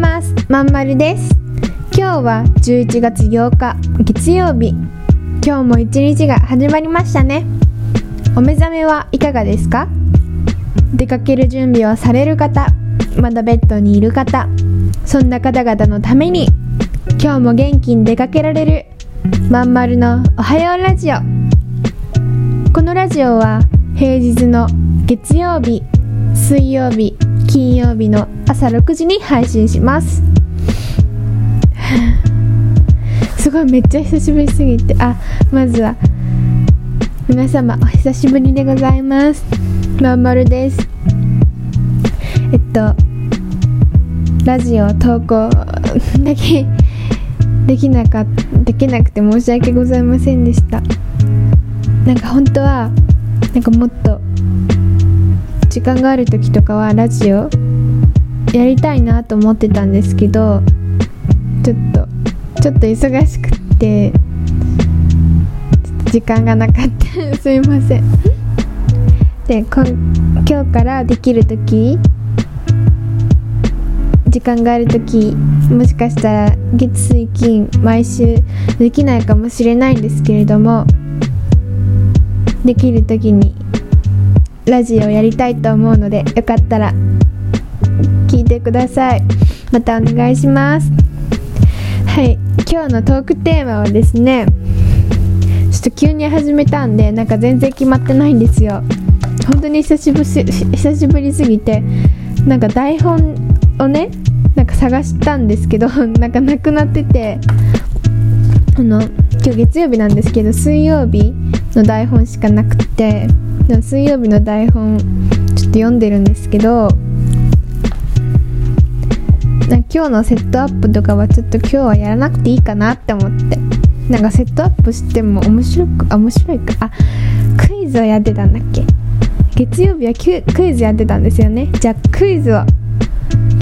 ます。まんまるです。今日は11月8日月曜日。今日も一日が始まりましたね。お目覚めはいかがですか？出かける準備をされる方まだベッドにいる方そんな方々のために今日も元気に出かけられるまんまるのおはようラジオ。このラジオは平日の月曜日水曜日金曜日の朝6時に配信します。すごいめっちゃ久しぶりすぎて。あまずは皆様お久しぶりでございます。まんまるです。えっとラジオ投稿だけ できなかできなくて申し訳ございませんでした。なんか本当はなんかもっと時間がある時とかはラジオやりたいなと思ってたんですけどちょっとちょっと忙しくって時間がなかった。すいません。で今日からできる時時間がある時もしかしたら月水金毎週できないかもしれないんですけれどもできる時にラジオをやりたいと思うのでよかったら聞いてください。またお願いします。はい。今日のトークテーマはですねちょっと急に始めたんでなんか全然決まってないんですよ。本当に久しぶ久しぶりすぎてなんか台本をねなんか探したんですけど なんかなくなっててあの今日月曜日なんですけど水曜日の台本しかなくて水曜日の台本ちょっと読んでるんですけど今日のセットアップとかはちょっと今日はやらなくていいかなって思って。なんかセットアップしても面白くあ面白いか。あクイズをやってたんだっけ。月曜日はクイズやってたんですよね。じゃあクイズを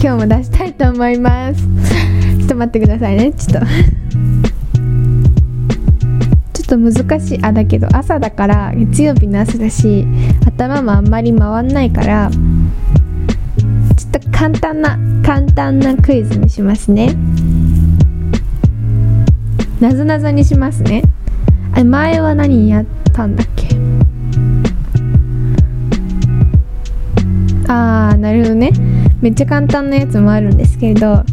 今日も出したいと思います。ちょっと待ってくださいね。ちょっと。ちょっと難しい。あだけど朝だから月曜日の朝だし頭もあんまり回んないからちょっと簡単な簡単なクイズにしますね。なぞなぞにしますね。あ前は何やったんだっけ？あーなるほどね。めっちゃ簡単なやつもあるんですけれど。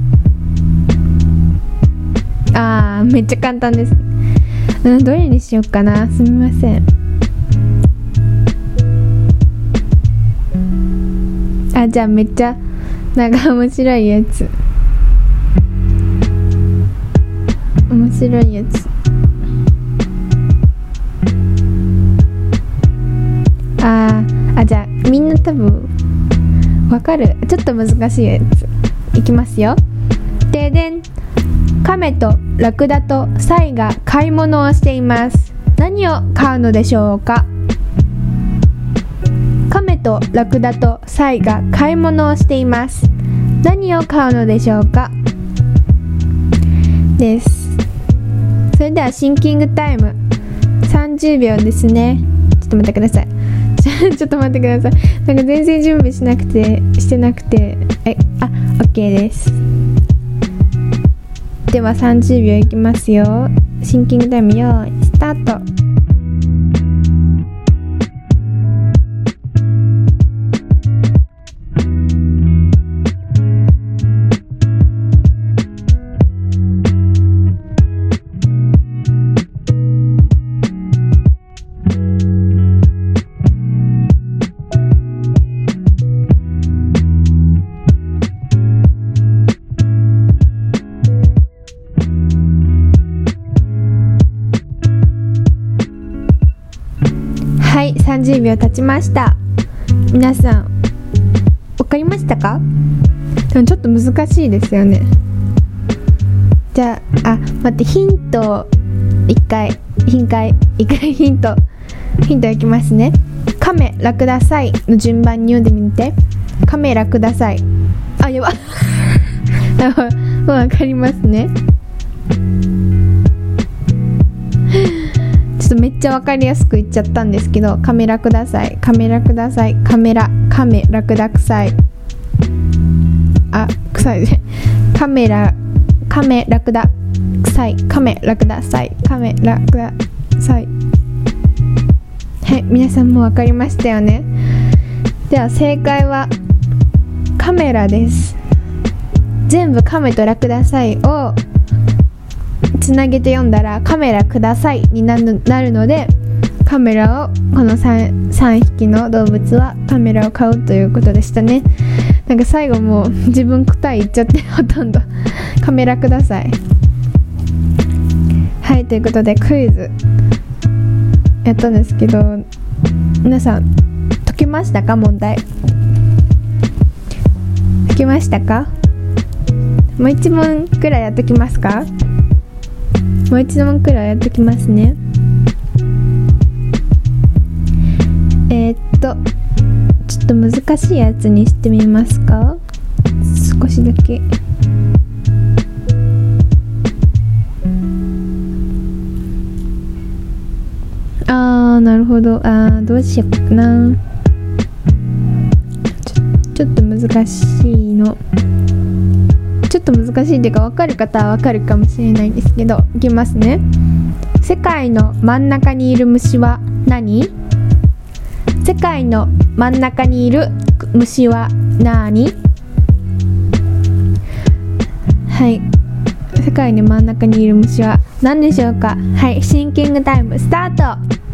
あーめっちゃ簡単です。うんどれにしようかな？すみません。あじゃあめっちゃなんか面白いやつ。面白いやつ。ああじゃあみんな多分わかる。ちょっと難しいやつ。いきますよ。ででん。亀とラクダとサイが買い物をしています。何を買うのでしょうか？亀とラクダとサイが買い物をしています。何を買うのでしょうか？です。それではシンキングタイム。30秒ですね。ちょっと待ってください。ちょっと待ってください。なんか全然準備しなくてしてなくて。えあ OK です。では30秒いきますよ。シンキングタイム用意スタート。秒経ちました。皆さん分かりましたか？でもちょっと難しいですよね。じゃああ待ってヒント1回。ヒン回。1回 ヒント。ヒントいきますね。カメラくださいの順番に読んでみて。カメラください。あやば。もう分かりますね。ちょっとめっちゃ分かりやすく言っちゃったんですけどカメラください。カメラください。カメラ。カメラくだくさい。あ臭い。で カメラ。カメラクダさい。カメラクダさい。カメラクダさい。はい皆さんも分かりましたよね。では正解はカメラです。全部カメとラクダサイをつなげて読んだらカメラくださいになるのでカメラをこの 3, 3匹の動物はカメラを買うということでしたね。なんか最後もう自分答え言っちゃってほとんどカメラください。はいということでクイズ。やったんですけど皆さん解けましたか？問題。解けましたか？もう一問くらいやっときますか？もう一問くらいやっときますね。えー、っとちょっと難しいやつにしてみますか？少しだけ。あーなるほど。あーどうしようかな。ちょちょっと難しいの。ちょっと難しいっていうか分かる方は分かるかもしれないんですけどいきますね。世界の真ん中にいる虫は何？世界の真ん中にいる虫は何？はい。世界の真ん中にいる虫は何でしょうか？はい。シンキングタイムスタート。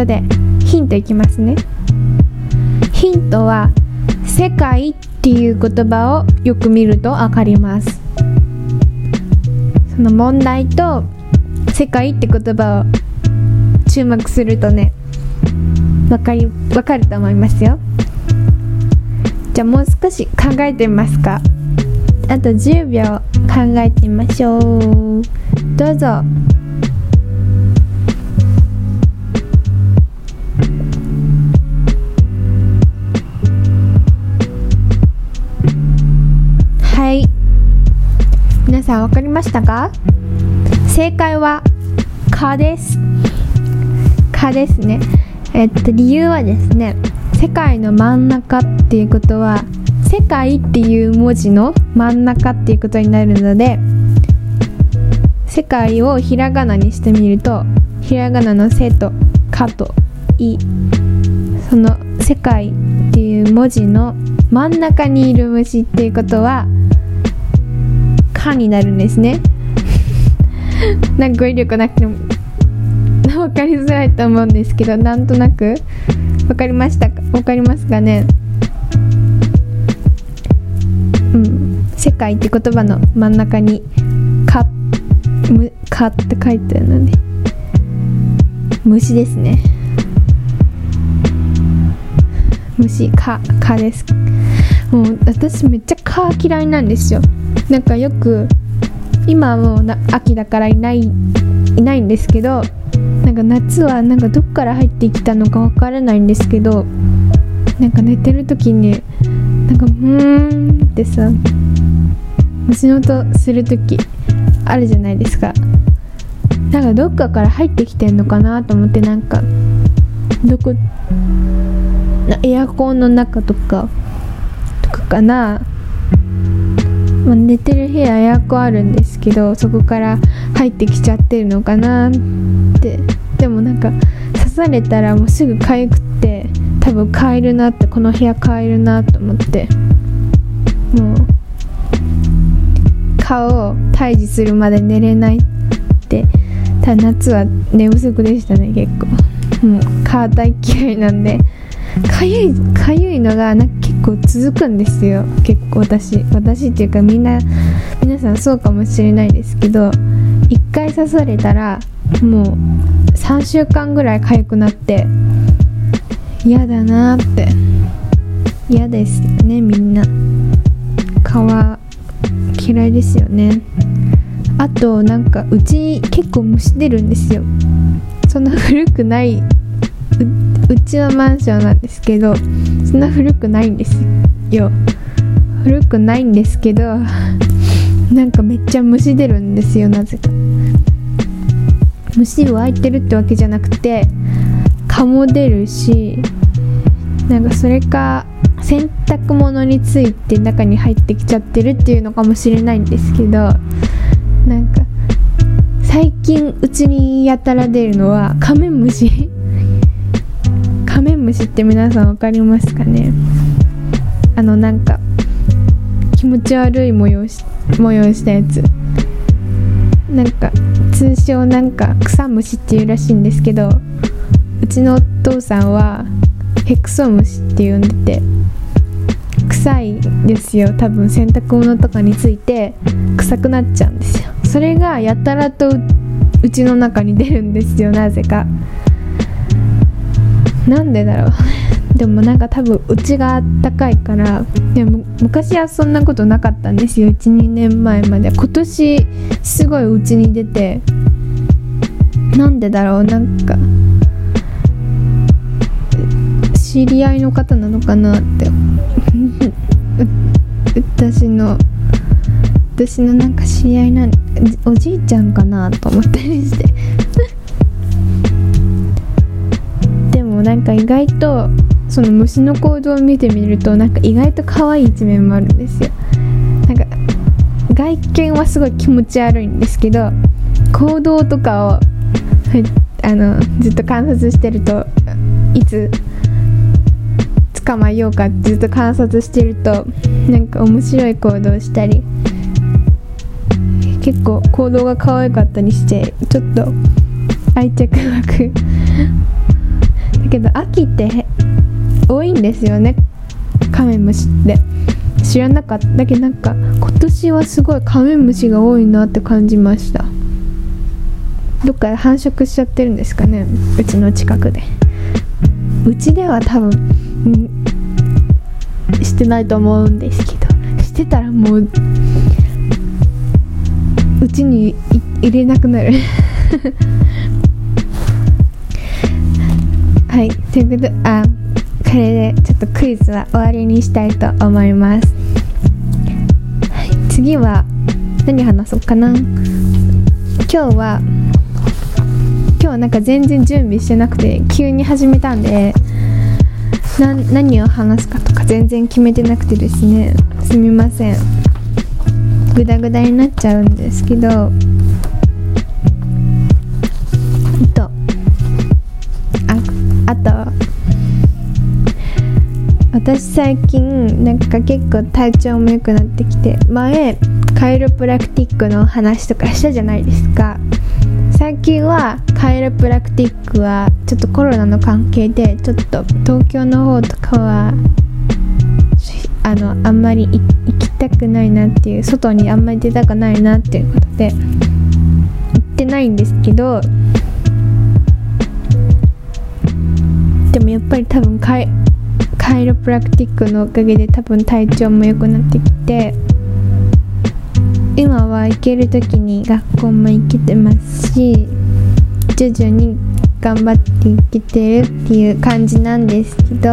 ことでヒントいきますね。ヒントは世界っていう言葉をよく見ると分かります。その問題と世界って言葉を注目するとね分かり分かると思いますよ。じゃあもう少し考えてみますか。あと10秒考えてみましょう。どうぞ。皆さん分かりましたか？正解は「か」です「か」ですね。えっと理由はですね世界の真ん中っていうことは世界っていう文字の真ん中っていうことになるので世界をひらがなにしてみるとひらがなの「せ」と「か」と「い」その「世界」っていう文字の真ん中にいる虫っていうことは「かになるんですね。なんか語彙力なくても分かりづらいと思うんですけどなんとなく分かりましたか？分かりますかね？うん。世界って言葉の真ん中に「か」む「か」って書いてあるので虫ですね。虫か「か」です。もう私めっちゃ蚊嫌いなんですよ。なんかよく今はもうな秋だからいないいないんですけどなんか夏はなんかどっから入ってきたのかわからないんですけどなんか寝てる時になんかうーんってさ虫の音する時あるじゃないですか。なんかどっかから入ってきてんのかなと思ってなんかどこエアコンの中とかとかかな。まあ、寝てる部屋エアコンあるんですけどそこから入ってきちゃってるのかなって。でもなんか刺されたらもうすぐ痒くって多分帰るなってこの部屋帰るなと思って。もう顔を退治するまで寝れないって。ただ夏は寝不足でしたね結構。もうカータイ嫌いなんで。かゆいかゆいのがなんか構続くんですよ。結構私。私っていうかみんな皆さんそうかもしれないですけど一回刺されたらもう3週間ぐらい痒くなって嫌だなって。嫌ですよねみんな。皮嫌いですよね。あとなんかうちに結構虫出るんですよ。そんな古くないうちはマンションなんですけどそんな古くないんですよ。古くないんですけどなんかめっちゃ虫出るんですよなぜか。虫湧いてるってわけじゃなくて蚊も出るしなんかそれか洗濯物について中に入ってきちゃってるっていうのかもしれないんですけどなんか最近うちにやたら出るのはカメムシ。カメムシって皆さん分かりますかね？あのなんか気持ち悪い模様し模様したやつ。なんか通称なんか草むしっていうらしいんですけどうちのお父さんはヘクソムシって呼んでて臭いですよ多分。洗濯物とかについて臭くなっちゃうんですよ。それがやたらとうちの中に出るんですよなぜか。なんでだろう。でもなんか多分うちがあったかいからでも昔はそんなことなかったんですよ。12年前まで。今年すごいうちに出て。なんでだろう。なんか知り合いの方なのかなって。私の私のなんか知り合いなんおじいちゃんかなと思ったりして。もなんか意外とその虫の行動を見てみるとなんか意外と可愛い一面もあるんですよ。なんか外見はすごい気持ち悪いんですけど行動とかをあのずっと観察してるといつ捕まえようかずっと観察してるとなんか面白い行動したり結構行動が可愛かったりしてちょっと愛着湧くけど秋って多いんですよね。カメムシって。知らなかっただけどなんか今年はすごいカメムシが多いなって感じました。どっかで繁殖しちゃってるんですかね。うちの近くで。うちでは多分、してないと思うんですけど。してたらもううちに入れなくなる。はい。ということあこれでちょっとクイズは終わりにしたいと思います、はい、次は何話そうかな。今日は今日なんか全然準備してなくて急に始めたんで何を話すかとか全然決めてなくてですね。すみません。グダグダになっちゃうんですけどあと私最近なんか結構体調も良くなってきて前カイロプラクティックの話とかしたじゃないですか。最近はカイロプラクティックはちょっとコロナの関係でちょっと東京の方とかはあのあんまり行きたくないなっていう外にあんまり出たくないなっていうことで行ってないんですけどり多分カイカイロプラクティックのおかげで多分体調も良くなってきて今は行ける時に学校も行けてますし徐々に頑張っていけてるっていう感じなんですけど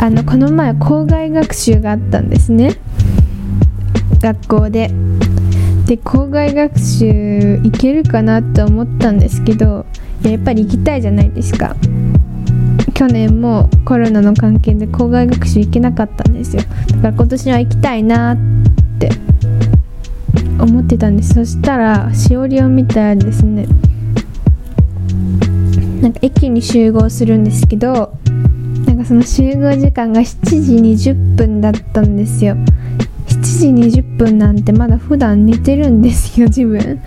あのこの前校外学習があったんですね。学校で。で校外学習行けるかなって思ったんですけどやっぱり行きたいじゃないですか。去年もコロナの関係で校外学習行けなかったんですよ。だから今年は行きたいなって思ってたんです。そしたらしおりを見たらですねなんか駅に集合するんですけどなんかその集合時間が7時20分だったんですよ。7時20分なんてまだ普段寝てるんですよ自分。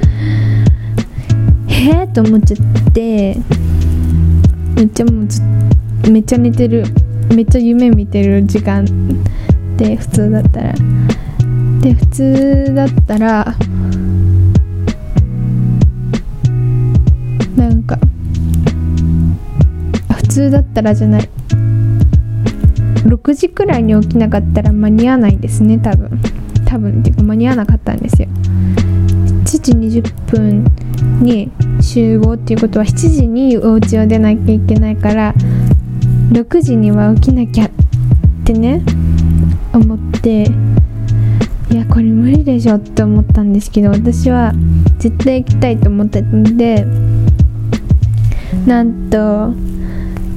へえと思っちゃって。めっちゃもうめっちゃ寝てるめっちゃ夢見てる時間で普通だったら。で普通だったらなんか普通だったらじゃない。6時くらいに起きなかったら間に合わないですね多分。多分っていうか間に合わなかったんですよ。7時20分に集合っていうことは7時にお家を出なきゃいけないから6時には起きなきゃってね思っていやこれ無理でしょって思ったんですけど私は絶対行きたいと思ってたのでなんと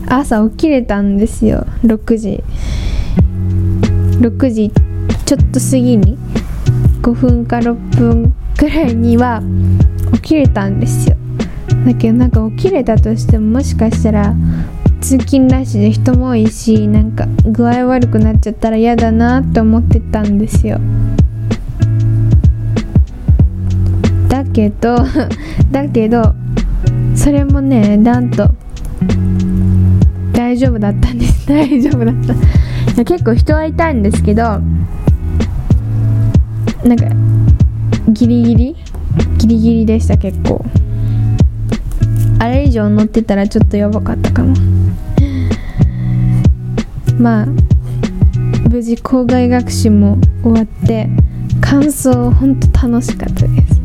朝起きれたんですよ6時。6時ちょっと過ぎに。5分か6分くらいには起きれたんですよ。だけどなんか起きれたとしてももしかしたら通勤ラッシュで人も多いしなんか具合悪くなっちゃったら嫌だなって思ってたんですよ。だけど だけどそれもねなんと大丈夫だったんです。大丈夫だった。結構人はいたんですけどなんかギリギリ？ギリギリでした結構。あれ以上乗ってたらちょっとやばかったかも。まあ無事校外学習も終わって感想本当楽しかったです。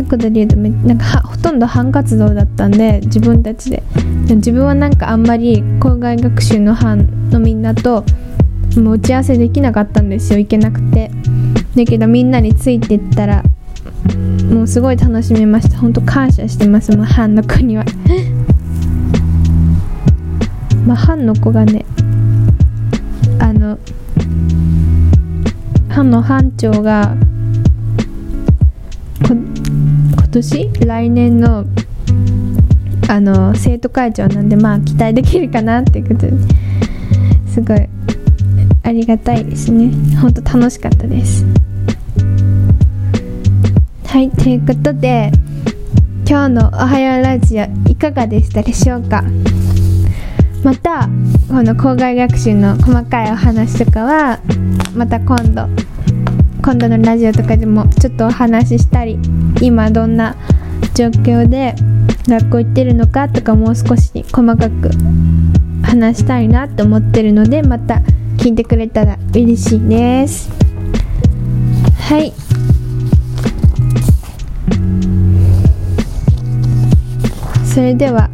一言で言うとめなんかほとんど班活動だったんで自分たちで。自分はなんかあんまり校外学習の班のみんなともう打ち合わせできなかったんですよ行けなくて。だけどみんなについてったらもうすごい楽しめました。本当感謝してます。もう班の子には。まあ班の子がねあの班の班長が今年？来年のあの生徒会長なんでまあ期待できるかなっていうことで。すごいありがたいですね。本当楽しかったですはいということで今日の「おはようラジオ」いかがでしたでしょうか？またこの校外学習の細かいお話とかはまた今度今度のラジオとかでもちょっとお話ししたり今どんな状況で学校行ってるのかとかもう少し細かく話したいなと思ってるのでまた聞いてくれたら嬉しいです。はい。それでは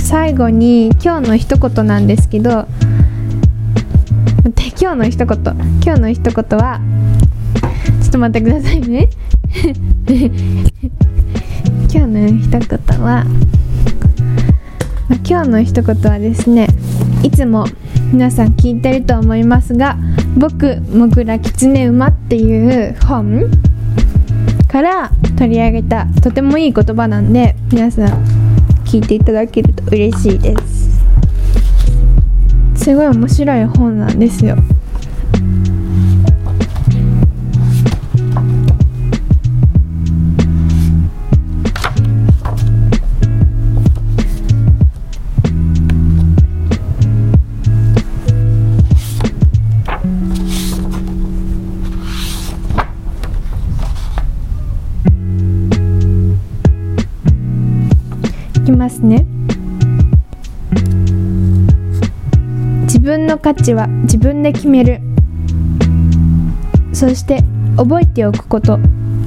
最後に今日の一言なんですけど今日の一言。今日の一言はちょっと待ってくださいね。今日の一言は今日の一言はですねいつも皆さん聞いてると思いますが「僕もぐらきつね馬」っていう本から取り上げたとてもいい言葉なんで皆さん聞いていただけると嬉しいです。すごい面白い本なんですよ。きますね。自分の価値は自分で決める。そして覚えておくこと。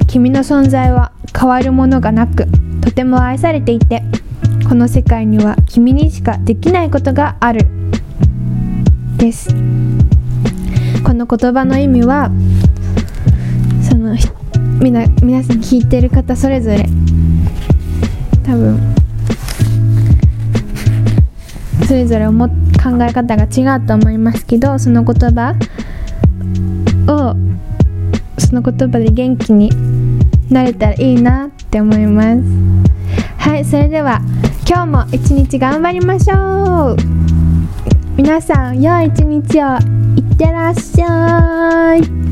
君の存在は変わるものがなくとても愛されていてこの世界には君にしかできないことがある。です。この言葉の意味はそのみな皆さん聞いてる方それぞれ多分それぞれ思考え方が違うと思いますけどその言葉をその言葉で元気になれたらいいなって思います。はいそれでは今日も一日頑張りましょう。皆さん良い一日を。いってらっしゃい。